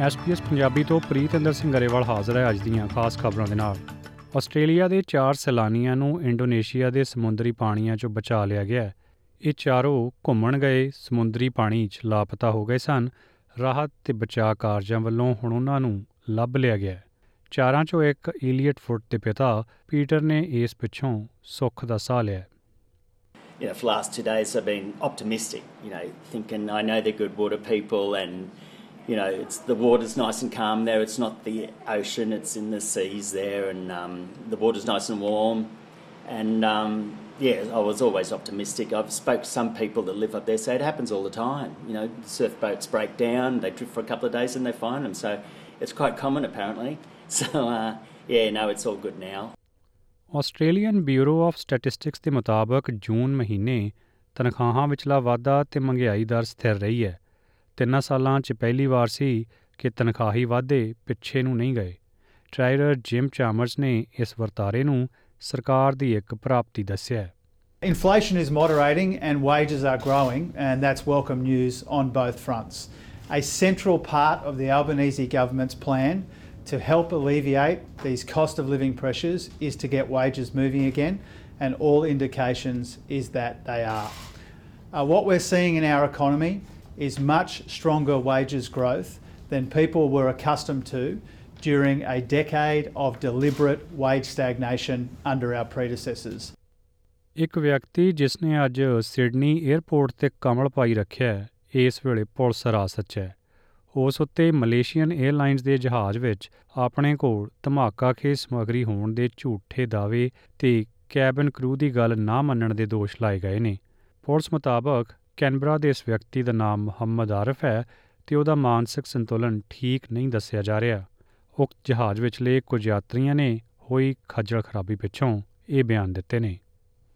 SPS Punjabi ਤੋਂ ਪ੍ਰੀਤਿੰਦਰ ਸਿੰਘ ਗਰੇਵਾਲ ਹਾਜ਼ਰ ਹੈ ਅੱਜ ਦੀਆਂ ਖਾਸ ਖਬਰਾਂ ਦੇ ਨਾਲ। ਆਸਟ੍ਰੇਲੀਆ ਦੇ ਚਾਰ ਸੈਲਾਨੀਆਂ ਨੂੰ ਇੰਡੋਨੇਸ਼ੀਆ ਦੇ ਸਮੁੰਦਰੀ ਪਾਣੀਆਂ 'ਚੋਂ ਬਚਾ ਲਿਆ ਗਿਆ ਹੈ। ਇਹ ਚਾਰੋਂ ਘੁੰਮਣ ਗਏ ਸਮੁੰਦਰੀ ਪਾਣੀ 'ਚ ਲਾਪਤਾ ਹੋ ਗਏ ਸਨ। ਰਾਹਤ ਤੇ ਬਚਾਅ ਕਾਰਜਾਂ ਵੱਲੋਂ ਹੁਣ ਉਹਨਾਂ ਨੂੰ ਲੱਭ ਲਿਆ ਗਿਆ ਹੈ। ਚਾਰਾਂ 'ਚੋਂ ਇੱਕ ਈਲੀਅਟ ਫੁੱਟ ਦੇ ਪਿਤਾ ਪੀਟਰ ਨੇ ਇਸ ਪਿੱਛੋਂ ਸੁੱਖ ਦਾ ਸਾਹ ਲਿਆ you know, for the last two days I've been optimistic, you know, thinking I know they're good water people and, you know, it's the water's nice and calm there. It's not the ocean, it's in the seas there and um, the water's nice and warm. And, um, yeah, I was always optimistic. I've spoke to some people that live up there say it happens all the time. You know, the surf boats break down, they drift for a couple of days and they find them. So it's quite common apparently. So, uh, yeah, no, it's all good now. Australian bureau of statistics ਦੇ ਮੁਤਾਬਕ ਜੂਨ ਮਹੀਨੇ ਤਨਖਾਹਾਂ ਵਿਚਲਾ ਵਾਧਾ ਤੇ ਮਹਿੰਗਾਈ ਦਰ ਸਥਿਰ ਰਹੀ ਹੈ ਤਿੰਨਾਂ ਸਾਲਾਂ 'ਚ ਪਹਿਲੀ ਵਾਰ ਸੀ ਕਿ ਤਨਖਾਹੀ ਵਾਧੇ ਪਿੱਛੇ ਨੂੰ ਨਹੀਂ ਗਏ ਟ੍ਰਾਇਰਰ ਜਿਮ ਚਾਮਰਸ ਨੇ ਇਸ ਵਰਤਾਰੇ ਨੂੰ ਸਰਕਾਰ ਦੀ ਇੱਕ ਪ੍ਰਾਪਤੀ ਦੱਸਿਆ ਹੈ Inflation is moderating and wages are growing, and that's welcome news on both fronts. A central part of the Albanese government's plan to help alleviate these cost of living pressures is to get wages moving again, and all indications is that they are. Uh, what we're seeing in our economy is much stronger wages growth than people were accustomed to during a decade of deliberate wage stagnation under our predecessors. ਇੱਕ ਵਿਅਕਤੀ ਜਿਸ ਨੇ ਅੱਜ Sydney airport ਤੇ ਕਮਲ ਪਾਈ ਰੱਖਿਆ ਹੈ, ਇਸ ਵੇਲੇ ਪੁਲਿਸ ਹਿਰਾਸਤ 'ਚ ਹੈ ਉਸ ਉੱਤੇ ਮਲੇਸ਼ੀਅਨ 에ਅਰਲਾਈਨਸ ਦੇ ਜਹਾਜ਼ ਵਿੱਚ ਆਪਣੇ ਕੋਲ ਧਮਾਕਾਖੇਜ ਸਮੱਗਰੀ ਹੋਣ ਦੇ ਝੂਠੇ ਦਾਅਵੇ ਤੇ ਕੈਬਨ ਕਰੂ ਦੀ ਗੱਲ ਨਾ ਮੰਨਣ ਦੇ ਦੋਸ਼ ਲਾਏ ਗਏ ਨੇ ਪੁਲਿਸ ਮੁਤਾਬਕ ਕੈਨਬਰਾ ਦੇ ਇਸ ਵਿਅਕਤੀ ਦਾ ਨਾਮ ਮੁਹੰਮਦ ਆਰਿਫ ਹੈ ਤੇ ਉਹਦਾ ਮਾਨਸਿਕ ਸੰਤੁਲਨ ਠੀਕ ਨਹੀਂ ਦੱਸਿਆ ਜਾ ਰਿਹਾ ਉਕਤ ਜਹਾਜ਼ ਵਿਚਲੇ ਕੁਝ ਯਾਤਰੀਆਂ ਨੇ ਹੋਈ ਖੱਜਲ ਖਰਾਬੀ ਪਿੱਛੋਂ ਇਹ ਬਿਆਨ ਦਿੱਤੇ ਨੇ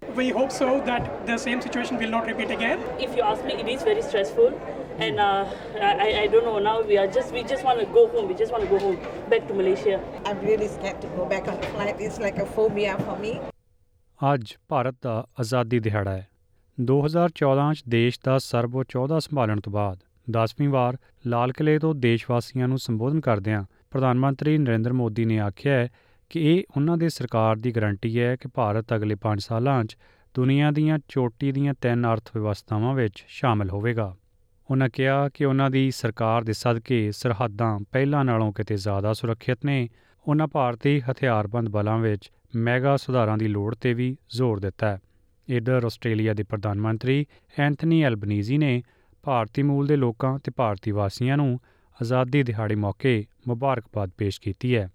We hope so that the same situation will not repeat again. If you ask me, it is very stressful, and uh, I, I don't know. Now we are just we just want to go home. We just want to go home back to Malaysia. I'm really scared to go back on the flight. It's like a phobia for me. ਅੱਜ ਭਾਰਤ ਦਾ ਆਜ਼ਾਦੀ ਦਿਹਾੜਾ ਹੈ 2014 ਚ ਦੇਸ਼ ਦਾ ਸਰਵਉੱਚ ਅਹੁਦਾ ਸੰਭਾਲਣ ਤੋਂ ਬਾਅਦ 10ਵੀਂ ਵਾਰ ਲਾਲ ਕਿਲੇ ਤੋਂ ਦੇਸ਼ ਵਾਸੀਆਂ ਨੂੰ ਸੰਬੋਧਨ ਕਰਦਿਆਂ ਪ੍ਰਧਾਨ ਮੰਤਰੀ ਨਰਿੰਦਰ ਮੋਦੀ ਨੇ ਆਖਿਆ ਹੈ ਕਿ ਇਹ ਉਹਨਾਂ ਦੇ ਸਰਕਾਰ ਦੀ ਗਾਰੰਟੀ ਹੈ ਕਿ ਭਾਰਤ ਅਗਲੇ 5 ਸਾਲਾਂ 'ਚ ਦੁਨੀਆ ਦੀਆਂ ਚੋਟੀ ਦੀਆਂ ਤਿੰਨ ਅਰਥ ਵਿਵਸਥਾਵਾਂ ਵਿੱਚ ਸ਼ਾਮਲ ਹੋਵੇਗਾ। ਉਹਨਾਂ ਕਿਹਾ ਕਿ ਉਹਨਾਂ ਦੀ ਸਰਕਾਰ ਦੇ ਸਦਕੇ ਸਰਹੱਦਾਂ ਪਹਿਲਾਂ ਨਾਲੋਂ ਕਿਤੇ ਜ਼ਿਆਦਾ ਸੁਰੱਖਿਅਤ ਨੇ। ਉਹਨਾਂ ਭਾਰਤੀ ਹਥਿਆਰਬੰਦ ਬਲਾਂ ਵਿੱਚ ਮੈਗਾ ਸੁਧਾਰਾਂ ਦੀ ਲੋੜ ਤੇ ਵੀ ਜ਼ੋਰ ਦਿੱਤਾ ਹੈ। ਇਧਰ ਆਸਟ੍ਰੇਲੀਆ ਦੇ ਪ੍ਰਧਾਨ ਮੰਤਰੀ ਐਂਥਨੀ ਐਲਬਨੀਜ਼ੀ ਨੇ ਭਾਰਤੀ ਮੂਲ ਦੇ ਲੋਕਾਂ ਤੇ ਭਾਰਤੀ ਵਾਸੀਆਂ ਨੂੰ ਆਜ਼ਾਦੀ ਦਿਹਾੜੇ ਮੌਕੇ ਮੁਬਾਰਕਬਾਦ ਪੇਸ਼ ਕੀਤੀ ਹੈ।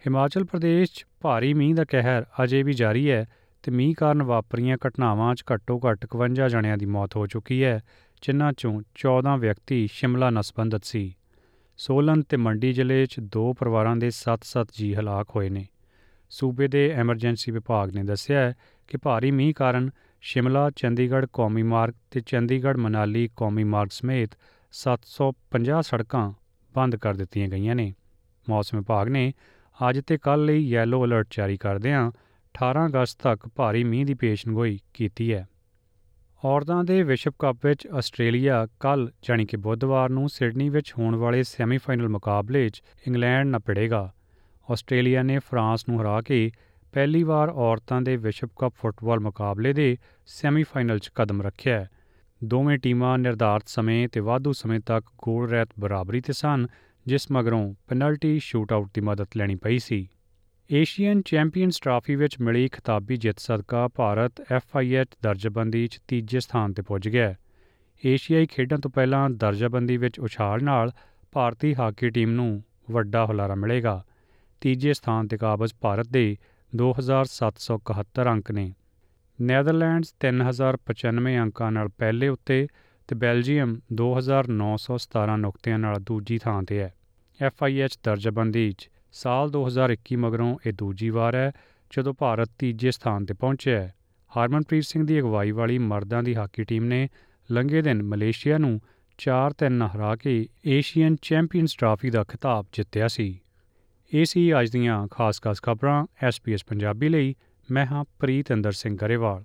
ਹਿਮਾਚਲ ਪ੍ਰਦੇਸ਼ 'ਚ ਭਾਰੀ ਮੀਂਹ ਦਾ ਕਹਿਰ ਅਜੇ ਵੀ ਜਾਰੀ ਹੈ ਤੇ ਮੀਂਹ ਕਾਰਨ ਵਾਪਰੀਆਂ ਘਟਨਾਵਾਂ 'ਚ ਘੱਟੋ-ਘੱਟ 51 ਜਣਿਆਂ ਦੀ ਮੌਤ ਹੋ ਚੁੱਕੀ ਹੈ, ਜਿਨ੍ਹਾਂ 'ਚੋਂ 14 ਵਿਅਕਤੀ ਸ਼ਿਮਲਾ ਨਾਲ ਸੰਬੰਧਿਤ ਸੀ। ਸੋਲਨ ਤੇ ਮੰਡੀ ਜ਼ਿਲ੍ਹੇ 'ਚ ਦੋ ਪਰਿਵਾਰਾਂ ਦੇ 7-7 ਜੀ ਹਲਾਕ ਹੋਏ ਨੇ। ਸੂਬੇ ਦੇ ਐਮਰਜੈਂਸੀ ਵਿਭਾਗ ਨੇ ਦੱਸਿਆ ਹੈ ਕਿ ਭਾਰੀ ਮੀਂਹ ਕਾਰਨ ਸ਼ਿਮਲਾ, ਚੰਡੀਗੜ੍ਹ ਕੌਮੀ ਮਾਰਗ ਤੇ ਚੰਡੀਗੜ੍ਹ ਮਨਾਲੀ ਕੌਮੀ ਮਾਰਗ ਸਮੇਤ 750 ਸੜਕਾਂ ਬੰਦ ਕਰ ਦਿੱਤੀਆਂ ਗਈਆਂ ਨੇ। ਮੌਸਮ ਵਿਭਾਗ ਨੇ ਅੱਜ ਤੇ ਕੱਲ੍ਹ ਲਈ ਯੈਲੋ ਅਲਰਟ ਜਾਰੀ ਕਰਦਿਆਂ 18 ਅਗਸਤ ਤੱਕ ਭਾਰੀ ਮੀਂਹ ਦੀ ਪੇਸ਼ਨਗੋਈ ਕੀਤੀ ਹੈ। ਔਰਤਾਂ ਦੇ ਵਿਸ਼ਵ ਕੱਪ ਵਿੱਚ ਆਸਟ੍ਰੇਲੀਆ ਕੱਲ ਜਾਣੀ ਕਿ ਬੁੱਧਵਾਰ ਨੂੰ ਸਿਡਨੀ ਵਿੱਚ ਹੋਣ ਵਾਲੇ ਸੈਮੀਫਾਈਨਲ ਮੁਕਾਬਲੇ 'ਚ ਇੰਗਲੈਂਡ ਨਾਲ ਭਿੜੇਗਾ ਆਸਟ੍ਰੇਲੀਆ ਨੇ ਫਰਾਂਸ ਨੂੰ ਹਰਾ ਕੇ ਪਹਿਲੀ ਵਾਰ ਔਰਤਾਂ ਦੇ ਵਿਸ਼ਵ ਕੱਪ ਫੁੱਟਬਾਲ ਮੁਕਾਬਲੇ ਦੇ ਸੈਮੀਫਾਈਨਲ 'ਚ ਕਦਮ ਰੱਖਿਆ ਹੈ। ਦੋਵੇਂ ਟੀਮਾਂ ਨਿਰਧਾਰਤ ਸਮੇਂ ਤੇ ਵਾਧੂ ਸਮੇਂ ਤੱਕ ਗੋਲ ਰਹਿਤ ਬਰਾਬਰੀ ਤੇ ਸਨ, ਜਿਸ ਮਗਰੋਂ ਪੈਨਲਟੀ ਸ਼ੂਟਆਊਟ ਦੀ ਮਦਦ ਲੈਣੀ ਪਈ ਸੀ। ਏਸ਼ੀਅਨ ਚੈਂਪੀਅਨਸ ਟਰਾਫੀ ਵਿੱਚ ਮਿਲੀ ਖਿਤਾਬੀ ਜਿੱਤ ਸਦਕਾ ਭਾਰਤ ਐਫਆਈਐਚ ਦਰਜਾਬੰਦੀ 'ਚ ਤੀਜੇ ਸਥਾਨ ਤੇ ਪੁੱਜ ਗਿਆ ਏਸ਼ੀਆਈ ਖੇਡਾਂ ਤੋਂ ਪਹਿਲਾਂ ਦਰਜਾਬੰਦੀ ਵਿੱਚ ਉਛਾਲ ਨਾਲ ਭਾਰਤੀ ਹਾਕੀ ਟੀਮ ਨੂੰ ਵੱਡਾ ਹੁਲਾਰਾ ਮਿਲੇਗਾ। ਤੀਜੇ ਸਥਾਨ ਤੇ ਕਾਬਜ਼ ਭਾਰਤ ਦੇ 2771 ਅੰਕ ਨੇ। ਨੈਦਰਲੈਂਡਸ 3095 ਅੰਕਾਂ ਨਾਲ ਪਹਿਲੇ ਉੱਤੇ ਤੇ ਬੈਲਜੀਅਮ 2917 ਨੁਕਤਿਆਂ ਨਾਲ ਦੂਜੀ ਥਾਂ ਤੇ ਹੈ। ਐਫਆਈਐਚ ਦਰਜਾਬੰਦੀ 'ਚ ਸਾਲ 2021 ਮਗਰੋਂ ਇਹ ਦੂਜੀ ਵਾਰ ਹੈ, ਜਦੋਂ ਭਾਰਤ ਤੀਜੇ ਸਥਾਨ ਤੇ ਪਹੁੰਚਿਆ ਹੈ। ਹਰਮਨਪ੍ਰੀਤ ਸਿੰਘ ਦੀ ਅਗਵਾਈ ਵਾਲੀ ਮਰਦਾਂ ਦੀ ਹਾਕੀ ਟੀਮ ਨੇ ਲੰਘੇ ਦਿਨ ਮਲੇਸ਼ੀਆ ਨੂੰ 4-3 ਹਰਾ ਕੇ ਏਸ਼ੀਅਨ ਚੈਂਪੀਅਨਸ ਟਰਾਫੀ ਦਾ ਖਿਤਾਬ ਜਿੱਤਿਆ ਸੀ। ਇਹ ਸੀ ਅੱਜ ਦੀਆਂ ਖਾਸ-ਖਾਸ ਖਬਰਾਂ ਐਸਪੀਐਸ ਪੰਜਾਬੀ ਲਈ। ਮੈਂ ਹਾਂ ਪ੍ਰੀਤ ਅੰਦਰ ਸਿੰਘ ਗਰੇਵਾਲ।